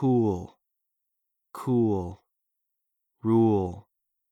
Cool, cool, rule.